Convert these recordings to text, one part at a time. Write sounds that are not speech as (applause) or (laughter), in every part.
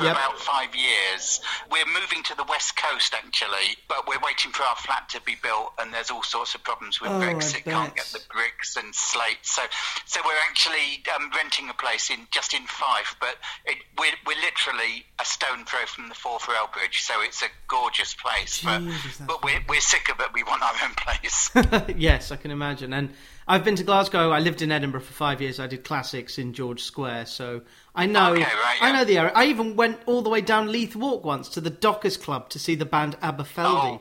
for Yep. about five years. We're moving to the west coast actually, but we're waiting for our flat to be built, and there's all sorts of problems with Oh, Brexit. Can't get the bricks and slate, so so we're actually um, renting a place in just in Fife, but it, we're we're literally a stone throw from the Forth Rail Bridge, so it's a gorgeous place. but Jesus, but we're we're sick of it. We want our own place. (laughs) yes, I can imagine. And I've been to Glasgow. I lived in Edinburgh for five years. I did classics in George Square, so I know. Okay, right, I know the area. I even went all the way down Leith Walk once to the Dockers Club to see the band Aberfeldy, Oh.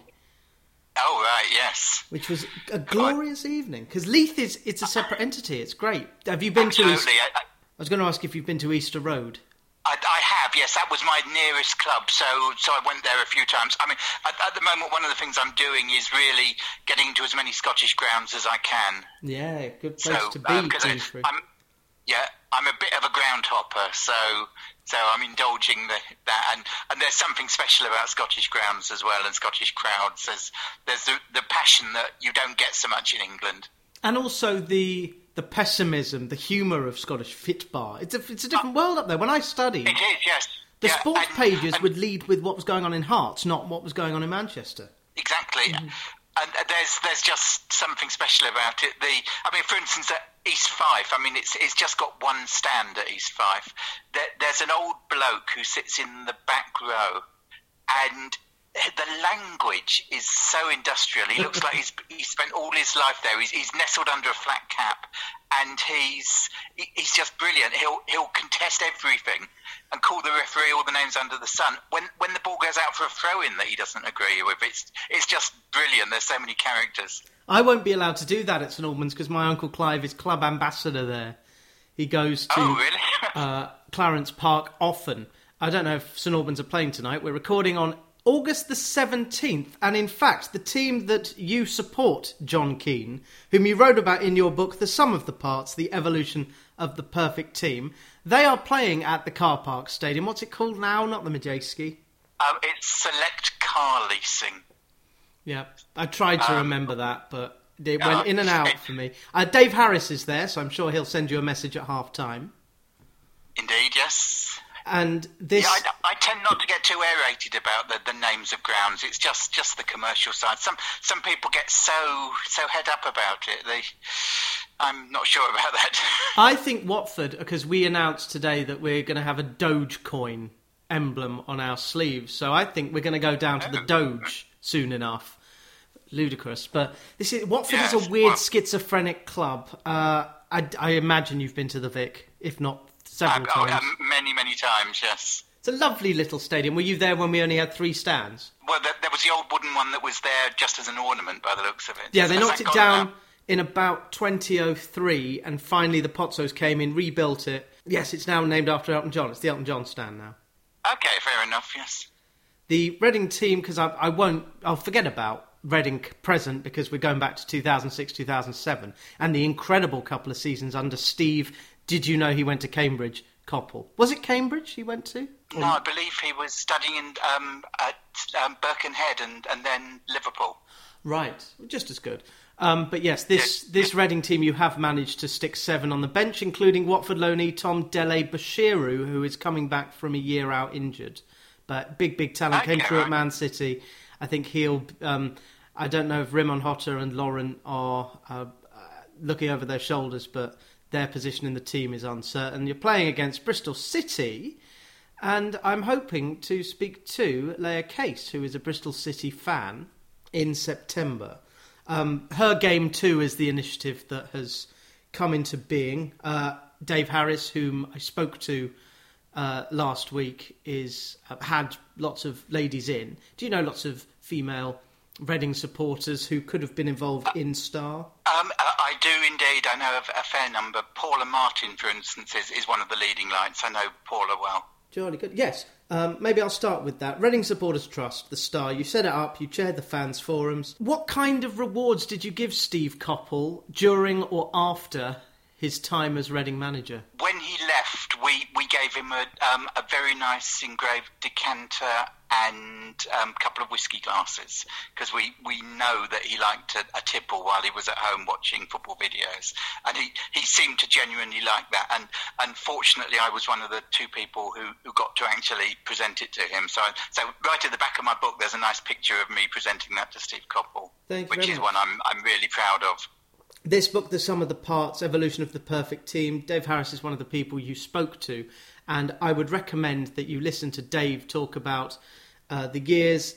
oh right, yes. which was a glorious evening. Because Leith is it's a separate entity. It's great. Have you been to? East... Absolutely. I, I was going to ask if you've been to Easter Road. I, I have, yes. That was my nearest club, so so I went there a few times. I mean, at, at the moment, one of the things I'm doing is really getting to as many Scottish grounds as I can. Yeah, good So place to be. um, 'cause I, I'm, yeah, I'm a bit of a ground hopper, so so I'm indulging the, that, and and there's something special about Scottish grounds as well, and Scottish crowds. There's there's the, the passion that you don't get so much in England. and also the the pessimism, the humour of Scottish fit bar. It's a it's a different world up there. When I studied, It is, yes. the Yeah, sports and- pages and- would lead with what was going on in Hearts, not what was going on in Manchester. Exactly. And uh, there's there's just something special about it. The I mean, for instance, East Fife, I mean, it's it's just got one stand at East Fife. There, there's an old bloke who sits in the back row, and the language is so industrial. He looks like he's he spent all his life there. He's, he's nestled under a flat cap, and he's he's just brilliant. He'll he'll contest everything and call the referee all the names under the sun. When when the ball goes out for a throw in that he doesn't agree with, it's it's just brilliant. There's so many characters. I won't be allowed to do that at St Albans because my uncle Clive is club ambassador there. He goes to Oh, really? (laughs) uh, Clarence Park often. I don't know if St Albans are playing tonight. We're recording on August the 17th, and in fact, the team that you support, Jon Keen, whom you wrote about in your book, The Sum of the Parts, The Evolution of the Perfect Team, they are playing at the car park stadium. What's it called now? Not the Madejski. um, it's select car leasing. Yeah, I tried to remember that, but it uh, went in and out for me. Uh, Dave Harris is there, so I'm sure he'll send you a message at half time. Indeed, yes. And this, Yeah, I, I tend not to get too aerated about the, the names of grounds. It's just, just the commercial side. Some some people get so so head up about it. They, I'm not sure about that. (laughs) I think Watford, because we announced today that we're going to have a Dogecoin emblem on our sleeves, so I think we're going to go down to the Doge soon enough. Ludicrous, but this is Watford is a weird well- schizophrenic club. Uh, I, I imagine you've been to the Vic, if not several oh, times. many many times, yes. it's a lovely little stadium. Were you there when we only had three stands? Well, there, there was the old wooden one that was there just as an ornament, by the looks of it. Yeah, they knocked it down now? in about 2003, and finally the Pozzos came in, rebuilt it. Yes, it's now named after Elton John. It's the Elton John stand now. Okay, fair enough. Yes. The Reading team, because I, I won't, I'll forget about Reading present because we're going back to 2006, 2007, and the incredible couple of seasons under Steve. Did you know he went to Cambridge? Coppell. Was it Cambridge he went to? No, I believe he was studying in, um, at um, Birkenhead and, and then Liverpool. Right, just as good. Um, but yes, this this Reading team you have managed to stick seven on the bench, including Watford loanee Tom Dele Bashiru, who is coming back from a year out injured. But big, big talent came Okay, through at. Man City. I think he'll. Um, I don't know if Rinomhota and Laurent are uh, looking over their shoulders, but their position in the team is uncertain. You're playing against Bristol City. And I'm hoping to speak to Leah Case, who is a Bristol City fan, in September. Um, Her Game Too is the initiative that has come into being. Uh, Dave Harris, whom I spoke to uh, last week, is uh, had lots of ladies in. Do you know lots of female Reading supporters who could have been involved in Star? Um, I do indeed. I know of a fair number. Paula Martin, for instance, is, is one of the leading lights. I know Paula well. Jolly good. Yes. Um, maybe I'll start with that. Reading Supporters Trust, the Star. You set it up. You chaired the fans forums. What kind of rewards did you give Steve Coppell during or after his time as Reading manager? When he left, we, we gave him a, um, a very nice engraved decanter and um, a couple of whiskey glasses because we, we know that he liked a, a, tipple while he was at home watching football videos, and he, he seemed to genuinely like that. And unfortunately, I was one of the two people who, who got to actually present it to him. So so right at the back of my book, there's a nice picture of me presenting that to Steve Coppell, which is much. one I'm I'm really proud of. This book, The Sum of the Parts Evolution of the Perfect Team, Dave Harris is one of the people you spoke to. And I would recommend that you listen to Dave talk about uh, the years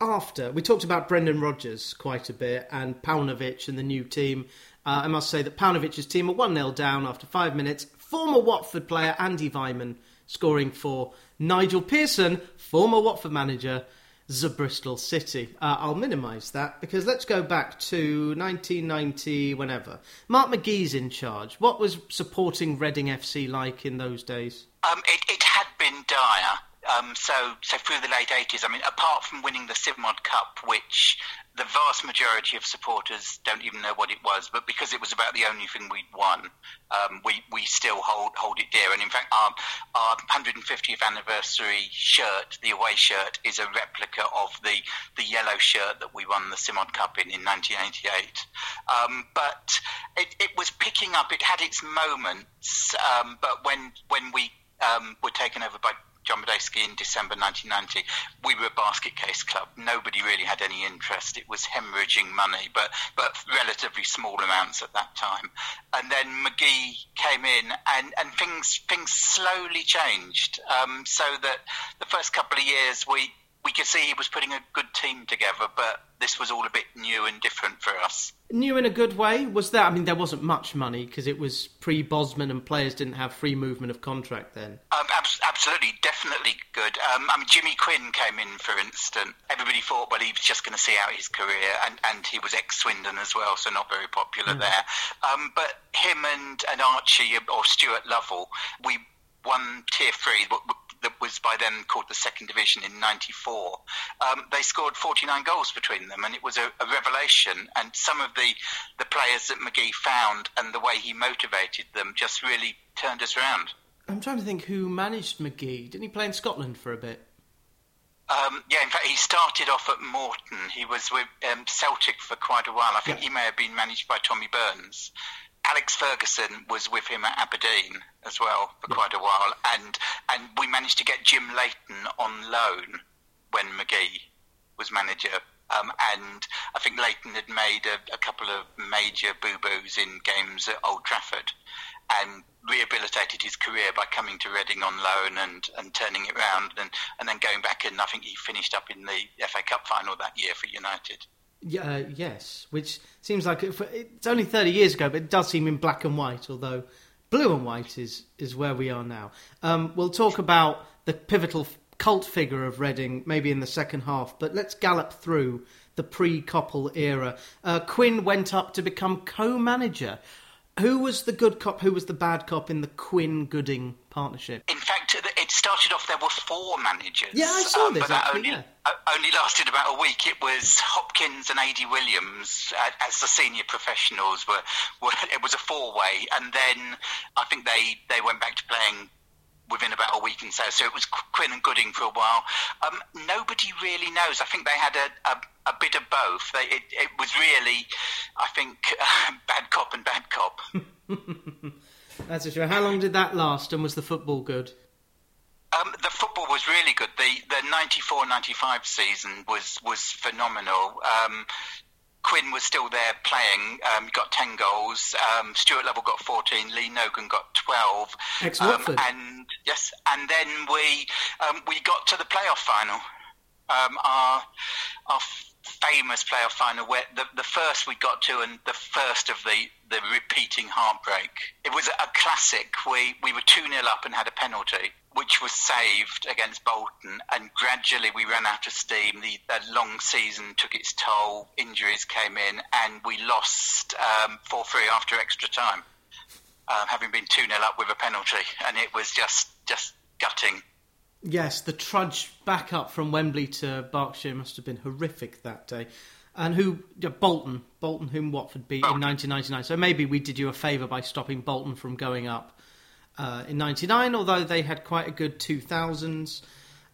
after. We talked about Brendan Rodgers quite a bit and Paunovic and the new team. Uh, I must say that Paunovic's team are 1 0 down after five minutes. Former Watford player Andy Weimann scoring for Nigel Pearson, former Watford manager, the Bristol City. Uh, I'll minimise that because let's go back to 1990, whenever. Mark McGee's in charge. What was supporting Reading FC like in those days? Um, it, it had been dire. Um, so, so through the late 80s, I mean, apart from winning the Simod Cup, which the vast majority of supporters don't even know what it was, but because it was about the only thing we'd won, um, we, we still hold hold it dear. And in fact, our, our 150th anniversary shirt, the away shirt, is a replica of the, the yellow shirt that we won the Simod Cup in in 1988. Um, but it, it was picking up, it had its moments, um, but when, when we um, were taken over by Madejski in December 1990, we were a basket case club. Nobody really had any interest. It was hemorrhaging money, but but relatively small amounts at that time. And then McGee came in, and, and things things slowly changed. Um, so that the first couple of years we we could see he was putting a good team together, but this was all a bit new and different for us. New in a good way? Was that? I mean, there wasn't much money because it was pre Bosman and players didn't have free movement of contract then. Um, ab- absolutely, definitely good. Um, I mean, Jimmy Quinn came in, for instance. Everybody thought, well, he was just going to see out his career, and, and he was ex Swindon as well, so not very popular mm. there. Um, but him and, and Archie or Stuart Lovell, we won tier three that was by then called the second division in 94 um, they scored 49 goals between them and it was a, a, revelation and some of the, the players that McGee found and the way he motivated them just really turned us around I'm trying to think who managed McGee didn't he play in Scotland for a bit um, yeah, in fact, he started off at Morton. He was with um, Celtic for quite a while. I think yeah. he may have been managed by Tommy Burns. Alex Ferguson was with him at Aberdeen as well for quite a while, and and we managed to get Jim Leighton on loan when McGee was manager. Um, and I think Leighton had made a, a couple of major boo boos in games at Old Trafford and rehabilitated his career by coming to Reading on loan and, and turning it around and, and then going back and I think he finished up in the FA Cup final that year for United. Yeah, uh, yes, which seems like it, it's only 30 years ago, but it does seem in black and white, although blue and white is, is where we are now. Um, we'll talk about the pivotal cult figure of Reading maybe in the second half, but let's gallop through the pre Coppell era. Uh, Quinn went up to become co manager. Who was the good cop? Who was the bad cop in the Quinn Gooding partnership? In fact, it started off. There were four managers. Yeah, I saw um, this. But that actually, only yeah. uh, only lasted about a week. It was Hopkins and Adi Williams uh, as the senior professionals were, were. It was a four-way, and then I think they they went back to playing within about a week and so. So it was Quinn and Gooding for a while. Um, nobody really knows. I think they had a, a, a bit of both. They, it, it, was really, I think, uh, (laughs) bad cop and bad cop. (laughs) That's for sure. How long did that last, and was the football good? Um, the football was really good. The the 94-95 season was was phenomenal. Um, Quinn was still there playing. Um, got 10 goals. Um, Stuart Lovell got 14. Lee Nogan got 12. Ex um, and yes, and then we um, we got to the playoff final. Um, our our famous playoff final where the, the first we got to and the first of the, the repeating heartbreak. It was a classic. We, we were 2 0 up and had a penalty, which was saved against Bolton, and gradually we ran out of steam. The, the long season took its toll, injuries came in, and we lost um, 4 um, 3 after extra time, uh, having been 2 0 up with a penalty, and it was just, just gutting. Yes, the trudge back up from Wembley to Berkshire must have been horrific that day. And who yeah, Bolton, Bolton, whom Watford beat in 1999. So maybe we did you a favour by stopping Bolton from going up uh, in '99, although they had quite a good 2000s.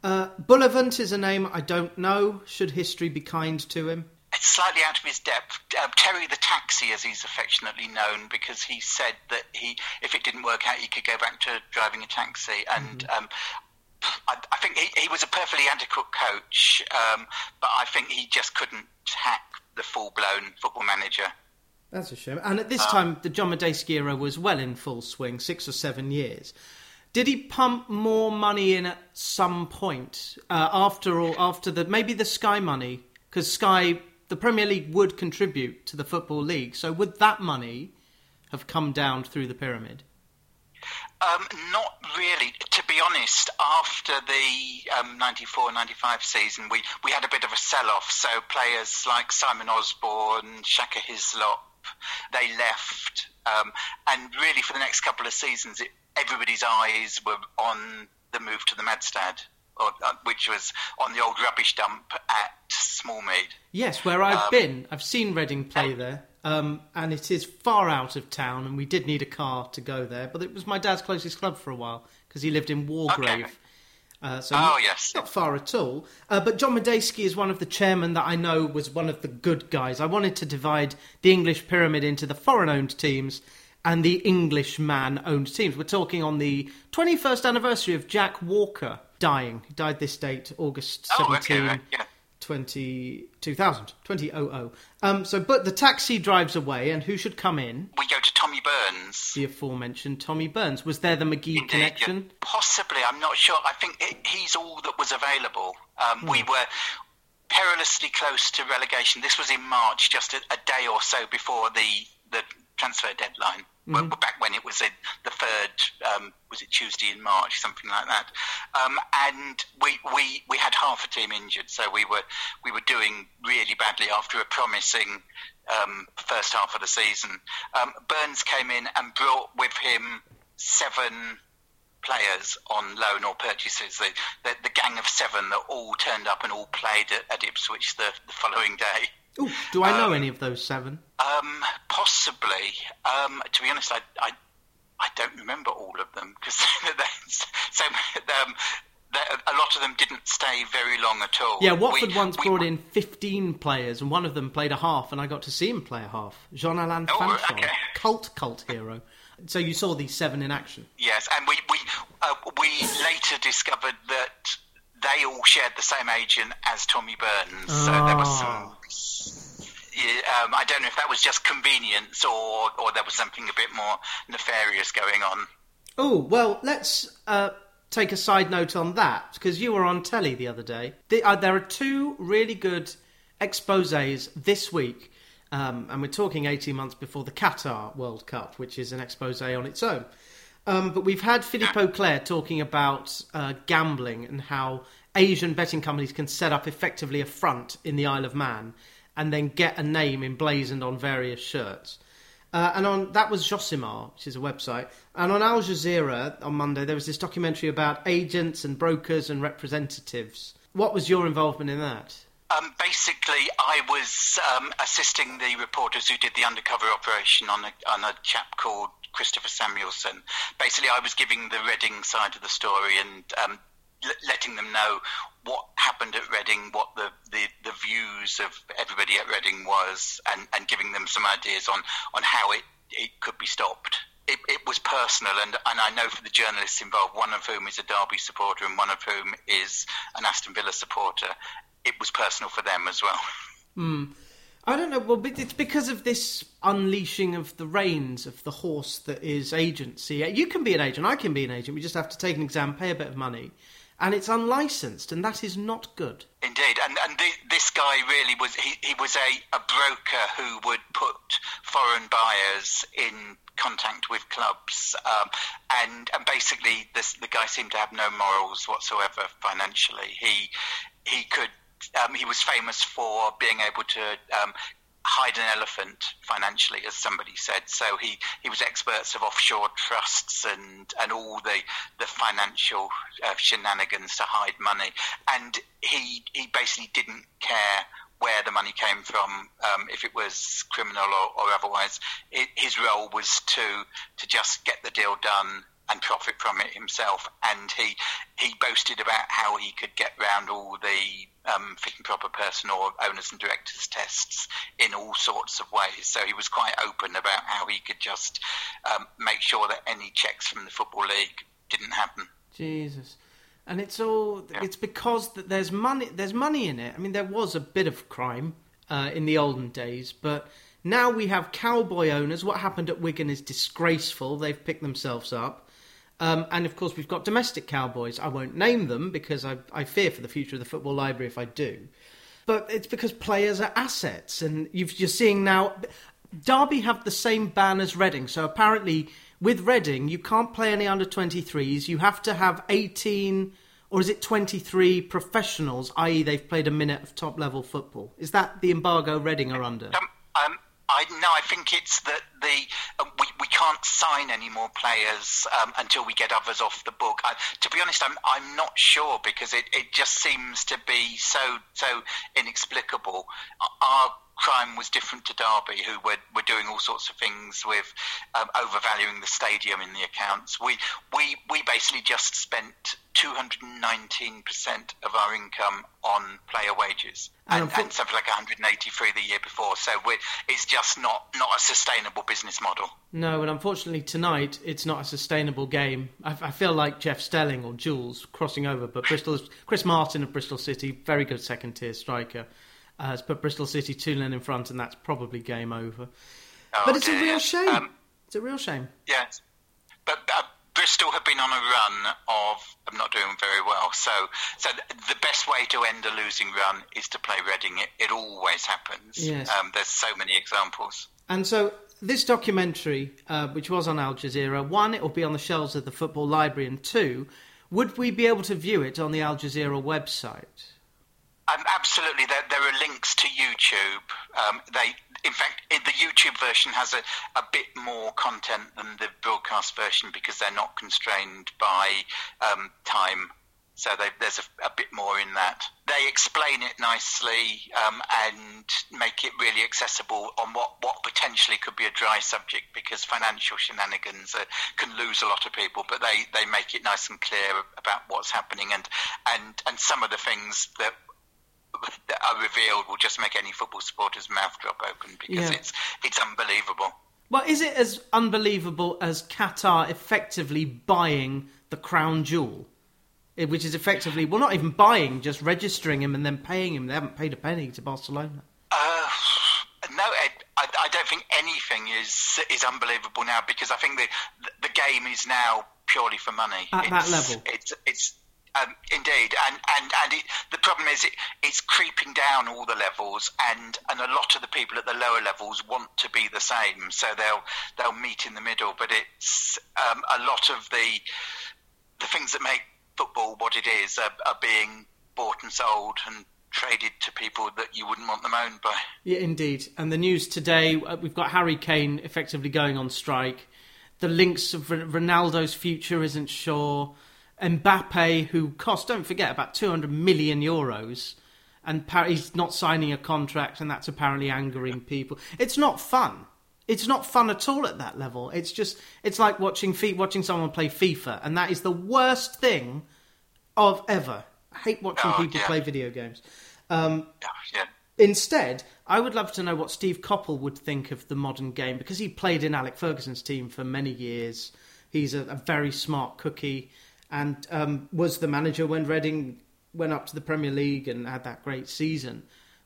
Uh, Bullivant is a name I don't know. Should history be kind to him? It's slightly out of his depth. Uh, Terry the Taxi, as he's affectionately known, because he said that he, if it didn't work out, he could go back to driving a taxi. And mm-hmm. um, I, I, think he, he, was a perfectly adequate coach, um, but I think he just couldn't hack the full-blown football manager. That's a shame. And at this um, time, the John Madejski era was well in full swing, six or seven years. Did he pump more money in at some point uh, after all? After the maybe the Sky money, because Sky, the Premier League would contribute to the football league. So would that money have come down through the pyramid? Um, not really. To be honest, after the um, 94 95 season, we, we had a bit of a sell off. So players like Simon Osborne, Shaka Hislop, they left. Um, and really, for the next couple of seasons, it, everybody's eyes were on the move to the Madstad. Or, uh, which was on the old rubbish dump at Smallmead. Yes, where I've um, been. I've seen Reading play there. Um, and it is far out of town, and we did need a car to go there. But it was my dad's closest club for a while because he lived in Wargrave. Okay. Uh, so oh, yes. not far at all. Uh, but John Madejski is one of the chairmen that I know was one of the good guys. I wanted to divide the English pyramid into the foreign-owned teams and the Englishman-owned teams. We're talking on the 21st anniversary of Jack Walker dying. He died this date, August 17. Oh, okay, yeah. 20, 2000, 2000. Um, so, but the taxi drives away, and who should come in? We go to Tommy Burns. The aforementioned Tommy Burns. Was there the McGee Indeed, connection? Yeah. Possibly, I'm not sure. I think it, he's all that was available. Um. We hmm. were perilously close to relegation. This was in March, just a, a day or so before the, the transfer deadline. Mm-hmm. Back when it was in the third, um, was it Tuesday in March, something like that. Um, and we, we we had half a team injured, so we were we were doing really badly after a promising um, first half of the season. Um, Burns came in and brought with him seven players on loan or purchases. The, the, the gang of seven that all turned up and all played at, at Ipswich the, the following day. Ooh, do I know um, any of those seven? Um, possibly. Um, to be honest, I, I, I don't remember all of them because (laughs) so um, a lot of them didn't stay very long at all. Yeah, Watford we, once we, brought in 15 players, and one of them played a half, and I got to see him play a half. Jean Alain oh, Fanchon, okay. cult cult hero. So you saw these seven in action. Yes, and we we uh, we later discovered that they all shared the same agent as Tommy Burns. Oh. So there was some um, I don't know if that was just convenience or, or there was something a bit more nefarious going on. Oh, well, let's uh, take a side note on that because you were on telly the other day. The, uh, there are two really good exposes this week, um, and we're talking 18 months before the Qatar World Cup, which is an expose on its own. Um, but we've had Philippe Auclair talking about uh, gambling and how Asian betting companies can set up effectively a front in the Isle of Man and then get a name emblazoned on various shirts. Uh, and on that was Josimar, which is a website. And on Al Jazeera on Monday, there was this documentary about agents and brokers and representatives. What was your involvement in that? Um, basically, I was um, assisting the reporters who did the undercover operation on a, on a chap called Christopher Samuelson. Basically, I was giving the Reading side of the story and um, letting them know what happened at Reading, what the, the, the views of everybody at Reading was, and, and giving them some ideas on, on how it, it could be stopped. It, it, was personal, and, and I know for the journalists involved, one of whom is a Derby supporter and one of whom is an Aston Villa supporter, it was personal for them as well. Mm. I don't know. Well, it's because of this unleashing of the reins of the horse that is agency. You can be an agent. I can be an agent. We just have to take an exam, pay a bit of money, and it's unlicensed, and that is not good. Indeed, and and the, this guy really was he, he was a, a broker who would put foreign buyers in contact with clubs, um, and and basically this the guy seemed to have no morals whatsoever financially. He he could um, he was famous for being able to um, hide an elephant financially, as somebody said. So he, he was experts of offshore trusts and, and all the the financial uh, shenanigans to hide money. And he he basically didn't care where the money came from, um, if it was criminal or, or otherwise. It, his role was to to just get the deal done and profit from it himself. And he he boasted about how he could get around all the um, fit and proper personnel owners and directors tests in all sorts of ways. So he was quite open about how he could just um, make sure that any checks from the football league didn't happen. Jesus. And it's all yeah. it's because that there's money there's money in it. I mean there was a bit of crime uh, in the olden days, but now we have cowboy owners. What happened at Wigan is disgraceful. They've picked themselves up. Um, and of course, we've got domestic cowboys. I won't name them because I, I fear for the future of the football library if I do. But it's because players are assets, and you are seeing now. Derby have the same ban as Reading, so apparently with Reading you can't play any under 23s. You have to have 18 or is it 23 professionals, i.e., they've played a minute of top level football? Is that the embargo Reading are under? Um, um, I no, I think it's that the uh, we, we can't sign any more players um, until we get others off the book. I, to be honest, I'm I'm not sure because it, it just seems to be so so inexplicable. Our crime was different to Derby, who were, were doing all sorts of things with um, overvaluing the stadium in the accounts. We we we basically just spent 219% of our income on player wages and, and, something like 183 the year before. So it's just not, not a sustainable business model. No, and unfortunately tonight it's not a sustainable game. I, I feel like Jeff Stelling or Jules crossing over, but Bristol's Chris Martin of Bristol City, very good second tier striker, uh, has put Bristol City 2 0 in front, and that's probably game over. Oh, but it's a real shame. Um, it's a real shame. Yes. But uh, Bristol have been on a run of I'm not doing very well. So, so the best way to end a losing run is to play Reading. It, it always happens. Yes. Um, there's so many examples. And so this documentary, uh, which was on Al Jazeera, one, it will be on the shelves of the Football Library, and two, would we be able to view it on the Al Jazeera website? Um, absolutely, there, there, are links to YouTube. Um, they, in fact, the YouTube version has a, a bit more content than the broadcast version because they're not constrained by um, time. So they, there's a, a, bit more in that. They explain it nicely um, and make it really accessible on what, what potentially could be a dry subject because financial shenanigans can lose a lot of people. But they, they make it nice and clear about what's happening and, and, and some of the things that that are revealed will just make any football supporter's mouth drop open because yeah. it's it's unbelievable. Well, is it as unbelievable as Qatar effectively buying the crown jewel? Which is effectively, well, not even buying, just registering him and then paying him. They haven't paid a penny to Barcelona. Uh, no, Ed, I, I, don't think anything is is unbelievable now because I think the the game is now purely for money. At it's, that level, it's it's um, indeed, and and and it, the problem is it, it's creeping down all the levels, and and a lot of the people at the lower levels want to be the same, so they'll they'll meet in the middle. But it's um, a lot of the the things that make football what it is are, are being bought and sold and traded to people that you wouldn't want them owned by. Yeah, indeed. And the news today, uh, we've got Harry Kane effectively going on strike. The links of Ronaldo's future isn't sure. Mbappe, who cost, don't forget, about 200 million euros, and he's not signing a contract, and that's apparently angering people. It's not fun. It's not fun at all at that level. It's just, it's like watching watching someone play FIFA, and that is the worst thing of ever. I hate watching oh, people yeah. play video games. Um, yeah. Instead, I would love to know what Steve Coppell would think of the modern game because he played in Alec Ferguson's team for many years. He's a, a very smart cookie and um, was the manager when Reading went up to the Premier League and had that great season.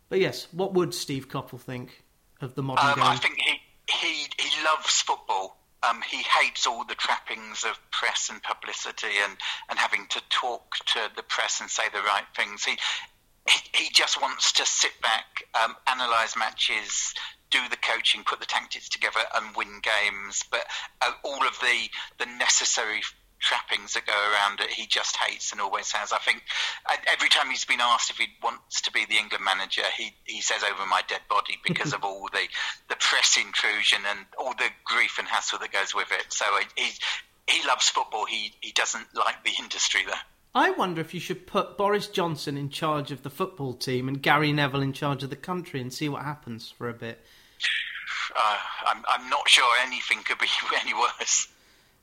But yes, what would Steve Coppell think of the modern um, game? I think he he he loves football. Um, he hates all the trappings of press and publicity and, and having to talk to the press and say the right things. He he, he just wants to sit back, um, analyse matches, do the coaching, put the tactics together, and win games. But uh, all of the the necessary trappings that go around it he just hates and always has. I think every time he's been asked if he wants to be the England manager, he, he says over my dead body (laughs) because of all the, the press intrusion and all the grief and hassle that goes with it. So he, he loves football. He, he doesn't like the industry there. I wonder if you should put Boris Johnson in charge of the football team and Gary Neville in charge of the country and see what happens for a bit. Uh, I'm, I'm not sure anything could be (laughs) any worse.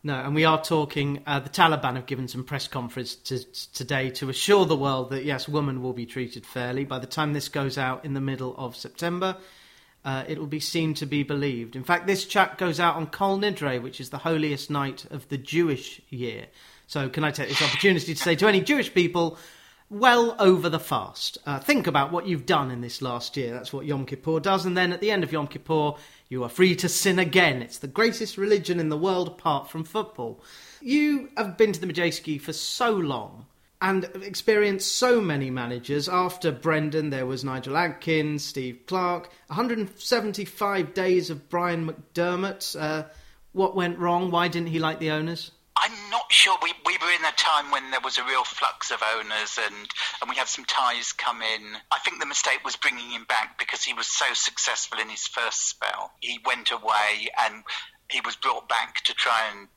No, and we are talking. Uh, the Taliban have given some press conferences today to assure the world that yes, women will be treated fairly. By the time this goes out in the middle of September, uh, it will be seen to be believed. In fact, this chat goes out on Kol Nidre, which is the holiest night of the Jewish year. So, can I take this opportunity to say to any Jewish people, well over the fast. Uh, think about what you've done in this last year. That's what Yom Kippur does. And then at the end of Yom Kippur, you are free to sin again. It's the greatest religion in the world apart from football. You have been to the Madejski for so long and experienced so many managers. After Brendan, there was Nigel Adkins, Steve Clarke, 175 days of Brian McDermott. Uh, what went wrong? Why didn't he like the owners? I'm not sure. We, we were in a time when there was a real flux of owners and, and we had some ties come in. I think the mistake was bringing him back because he was so successful in his first spell. He went away and he was brought back to try and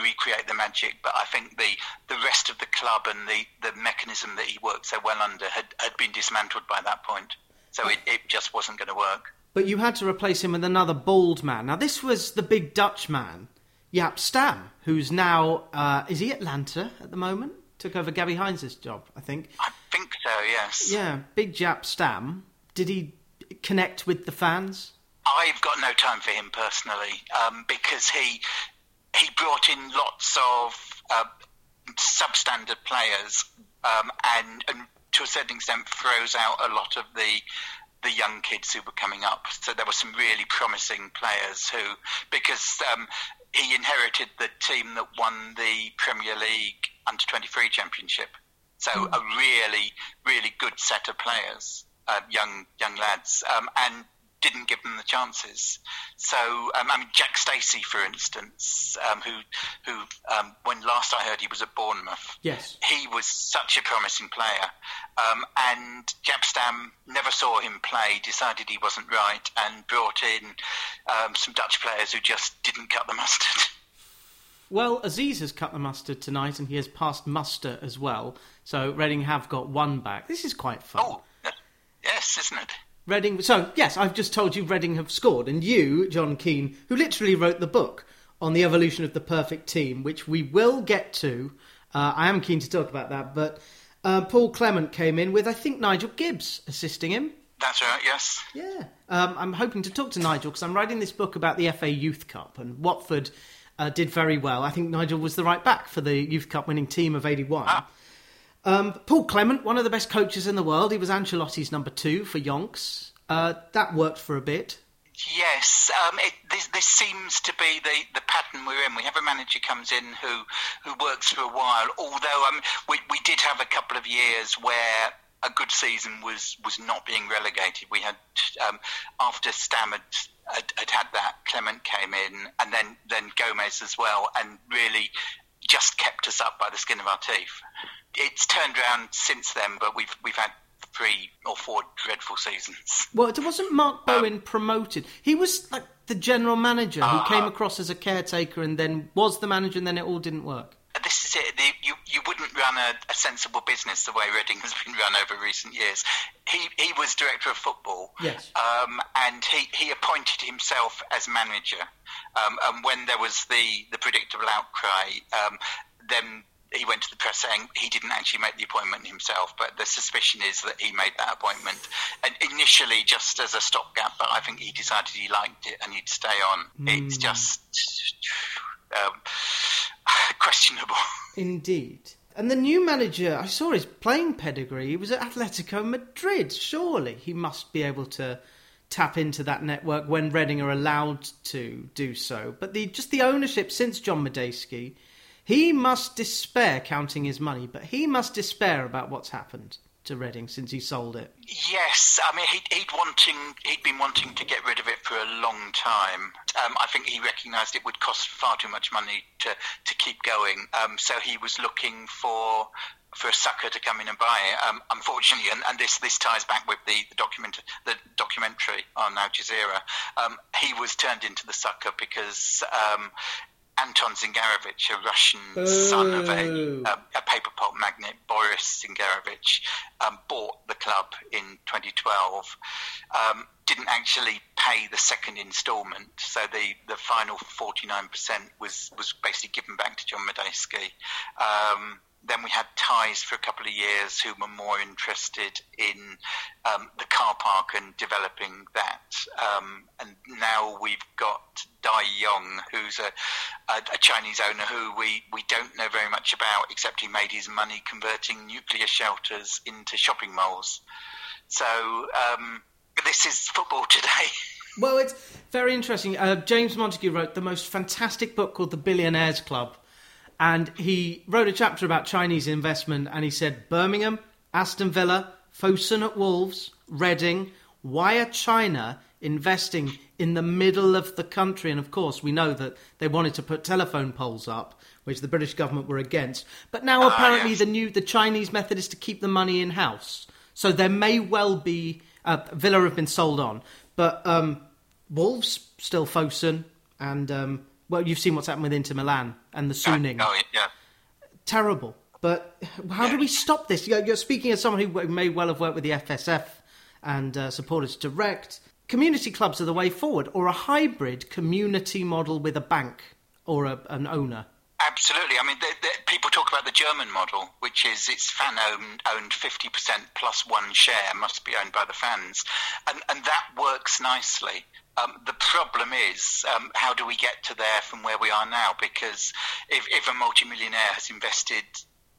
recreate the magic. But I think the, the rest of the club and the, the mechanism that he worked so well under had, had been dismantled by that point. So it, it just wasn't going to work. But you had to replace him with another bald man. Now, this was the big Dutch man Jaap Stam, who's now uh, is he Atlanta at the moment? Took over Gabby Heinze's job, I think. I think so. Yes. Yeah, big Jaap Stam. Did he connect with the fans? I've got no time for him personally um, because he he brought in lots of uh, substandard players um, and, and to a certain extent froze out a lot of the the young kids who were coming up. So there were some really promising players who, because um, he inherited the team that won the Premier League under 23 championship. So mm. a really, really good set of players, uh, young young lads, um, and didn't give them the chances. So, um, I mean, Jack Stacey, for instance, um, who, who um, when last I heard he was at Bournemouth, yes, he was such a promising player, um, and Jaap Stam never saw him play, decided he wasn't right, and brought in um, some Dutch players who just didn't cut the mustard. (laughs) Well, Aziz has cut the mustard tonight, and he has passed muster as well. So Reading have got one back. This is quite fun. Oh, yes, isn't it? Reading. So yes, I've just told you Reading have scored, and you, Jon Keen, who literally wrote the book on the evolution of the perfect team, which we will get to. Uh, I am keen to talk about that, but uh, Paul Clement came in with I think Nigel Gibbs assisting him. That's right. Yes. Yeah. Um, I'm hoping to talk to Nigel because I'm writing this book about the FA Youth Cup, and Watford uh, did very well. I think Nigel was the right back for the Youth Cup winning team of '81. Ah. Um, Paul Clement, one of the best coaches in the world. He was Ancelotti's number two for Yonks. Uh, that worked for a bit. Yes, um, it, this, this, seems to be the, the pattern we're in. We have a manager comes in who who works for a while. Although um, we we did have a couple of years where a good season was was not being relegated. We had um, after Stam had, had, had, that, Clement came in, and then then Gomes as well, and really just kept us up by the skin of our teeth it's turned around since then, but we've we've had three or four dreadful seasons. Well, it wasn't Mark um, Bowen um, promoted. He was like the general manager who uh, came across as a caretaker and then was the manager, and then it all didn't work. This is it. You you wouldn't run a, a sensible business the way Reading has been run over recent years. He he was director of football. Yes. Um, and he, he appointed himself as manager. Um, and when there was the the predictable outcry, um, then he went to the press saying he didn't actually make the appointment himself, but the suspicion is that he made that appointment and initially just as a stopgap. But I think he decided he liked it and he'd stay on. Mm. It's just um, (sighs) questionable. Indeed. And the new manager, I saw his playing pedigree. He was at Atletico Madrid. Surely he must be able to tap into that network when Reading are allowed to do so. But the just the ownership since John Madejski he must despair counting his money, but he must despair about what's happened to Reading since he sold it. Yes, I mean he'd, he'd wanting he'd been wanting to get rid of it for a long time. Um, I think he recognised it would cost far too much money to to keep going. Um, so he was looking for for a sucker to come in and buy it. Um, unfortunately, and, and, this this ties back with the, the document the documentary on Al Jazeera. Um, he was turned into the sucker because um, Anton Zingarevich, a Russian oh. son of a, a, a, paper pulp magnate, Boris Zingarevich, um, bought the club in 2012. Um, didn't actually pay the second instalment. So the, the final 49% was, was basically given back to John Madejski. Um, then we had ties for a couple of years who were more interested in um, the car park and developing that. Um, and now we've got Dai Yong, who's a, a, a, Chinese owner who we, we don't know very much about, except he made his money converting nuclear shelters into shopping malls. So um, this is football (laughs) today. Well, it's very interesting. Uh, James Montague wrote the most fantastic book called The Billionaires Club and he wrote a chapter about Chinese investment, and he said Birmingham, Aston Villa, Fosun at Wolves, Reading. Why are China investing in the middle of the country? And of course, we know that they wanted to put telephone poles up, which the British government were against. But now, uh, apparently, yes. the new the Chinese method is to keep the money in house. So there may well be uh, Villa have been sold on, but um, Wolves still Fosun and um, well, you've seen what's happened with Inter Milan and the Suning. Oh, yeah. Terrible. But how yeah. do we stop this? You're, speaking as someone who may well have worked with the FSF and uh, supporters direct. Community clubs are the way forward, or a hybrid community model with a bank or a, an owner. Absolutely. I mean, people talk about the German model, which is it's fan owned, owned 50% plus one share must be owned by the fans. And, and that works nicely. Um, the problem is, um, how do we get to there from where we are now? Because if, if a multimillionaire has invested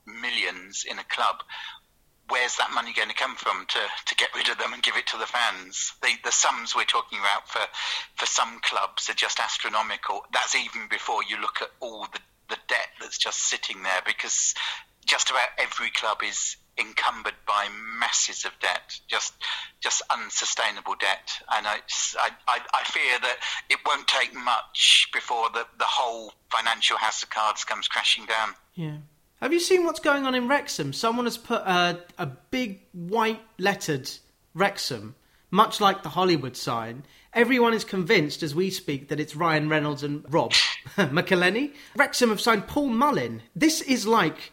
millions in a club, where's that money going to come from to, to get rid of them and give it to the fans? The, the sums we're talking about for, for some clubs are just astronomical. That's even before you look at all the, the debt that's just sitting there because just about every club is encumbered by masses of debt, just just unsustainable debt. And I, I, I fear that it won't take much before the, the whole financial house of cards comes crashing down. Yeah. Have you seen what's going on in Wrexham? Someone has put a, a big white lettered Wrexham, much like the Hollywood sign. Everyone is convinced as we speak that it's Ryan Reynolds and Rob (laughs) McElhenney. Wrexham have signed Paul Mullin. This is like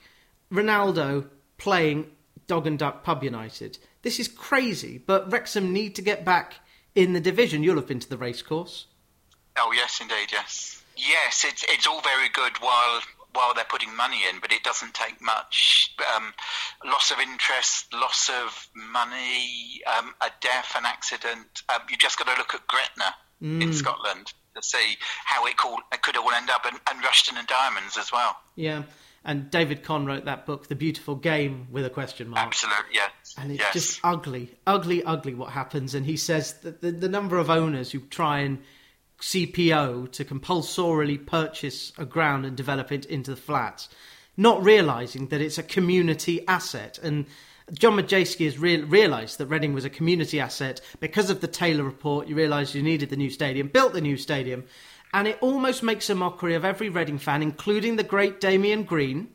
Ronaldo playing Dog and Duck Pub United. This is crazy, but Wrexham need to get back in the division. You'll have been to the racecourse. Oh yes, indeed, yes, yes. It's it's all very good while while they're putting money in, but it doesn't take much. Um, loss of interest, loss of money, um, a death, an accident. Um, you just got to look at Gretna mm. in Scotland to see how it, called, it could all end up, and, and Rushden and Diamonds as well. Yeah. And David Conn wrote that book, The Beautiful Game, with a question mark. Absolutely, yes. And it's yes. just ugly, ugly, ugly what happens. And he says that the, the number of owners who try and CPO to compulsorily purchase a ground and develop it into the flats, not realizing that it's a community asset. And John Madejski has re- realised that Reading was a community asset because of the Taylor report. You realised you needed the new stadium, built the new stadium, and it almost makes a mockery of every Reading fan, including the great Damian Green,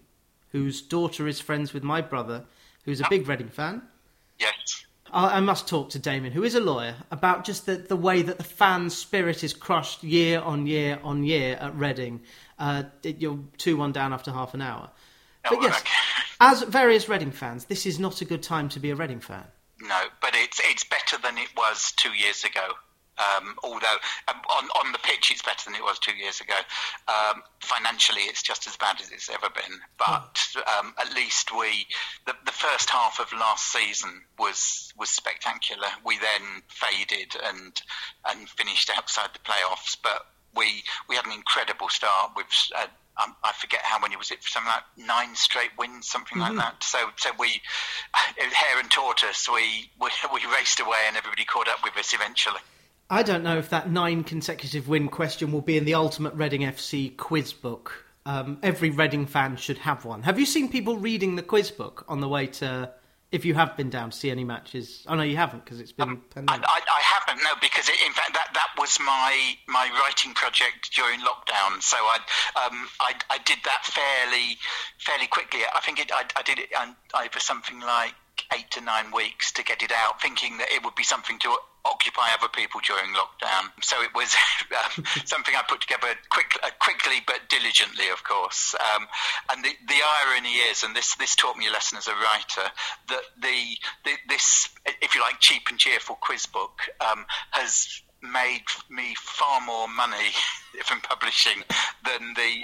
whose daughter is friends with my brother, who's a big Reading fan. Yes. I must talk to Damien, who is a lawyer, about just the, the way that the fan spirit is crushed year on year on year at Reading. Uh, you're 2 1 down after half an hour. But yes, (laughs) as various Reading fans, this is not a good time to be a Reading fan. No, but it's, it's better than it was two years ago. Um, although um, on on the pitch it's better than it was two years ago. Um, financially, it's just as bad as it's ever been. But um, at least we the, the first half of last season was was spectacular. We then faded and and finished outside the playoffs, but we we had an incredible start with. Uh, um, I forget how many was it, something like nine straight wins, something mm-hmm. like that. So, so we, (laughs) hare and tortoise, we, we (laughs) we raced away, and everybody caught up with us eventually. I don't know if that nine consecutive win question will be in the Ultimate Reading FC quiz book. Um, every Reading fan should have one. Have you seen people reading the quiz book on the way to? If you have been down to see any matches, oh no, you haven't because it's been. Um, I, I, I, haven't, no, because it, in fact that, that was my my writing project during lockdown. So I um, I, I did that fairly fairly quickly. I think it, I, I did it over something like eight to nine weeks to get it out, thinking that it would be something to occupy other people during lockdown. So it was (laughs) um, something I put together quick, uh, quickly but diligently, of course. Um, and the, the irony is, and this, this taught me a lesson as a writer, that the, the this, if you like, cheap and cheerful quiz book um, has made me far more money (laughs) from publishing than the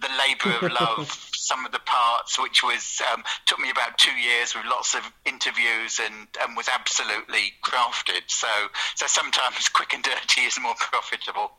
the labour of love, (laughs) Sum of the Parts, which was um, took me about two years with lots of interviews and, and was absolutely crafted. So so sometimes (laughs) quick and dirty is more (laughs) profitable.